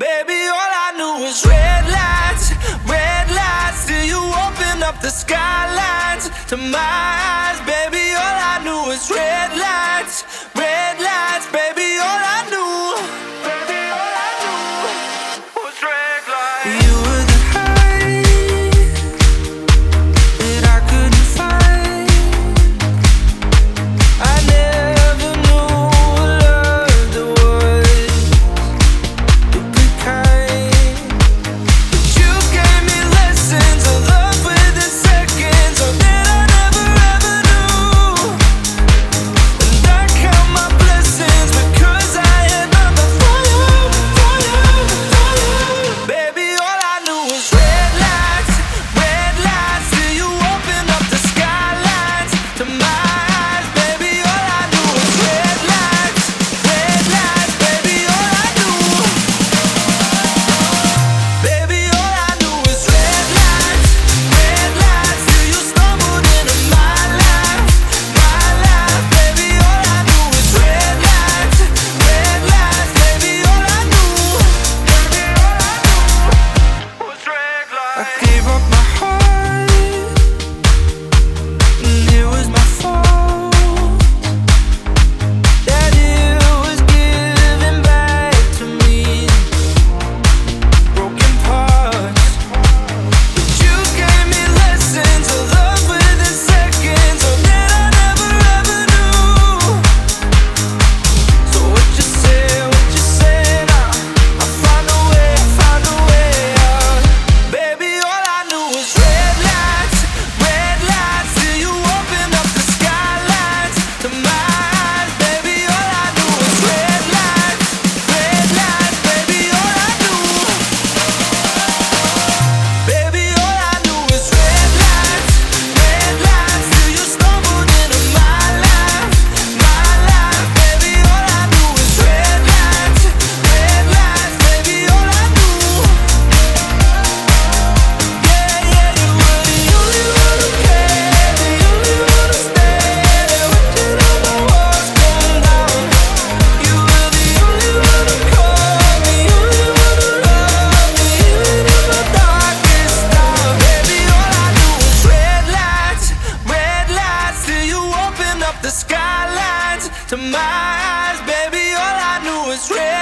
Baby, all I knew was red lights, red lights. Till you open up the skylines to my eyes, baby, all I knew was red lights. up the skylines to my eyes, baby. All I knew was red.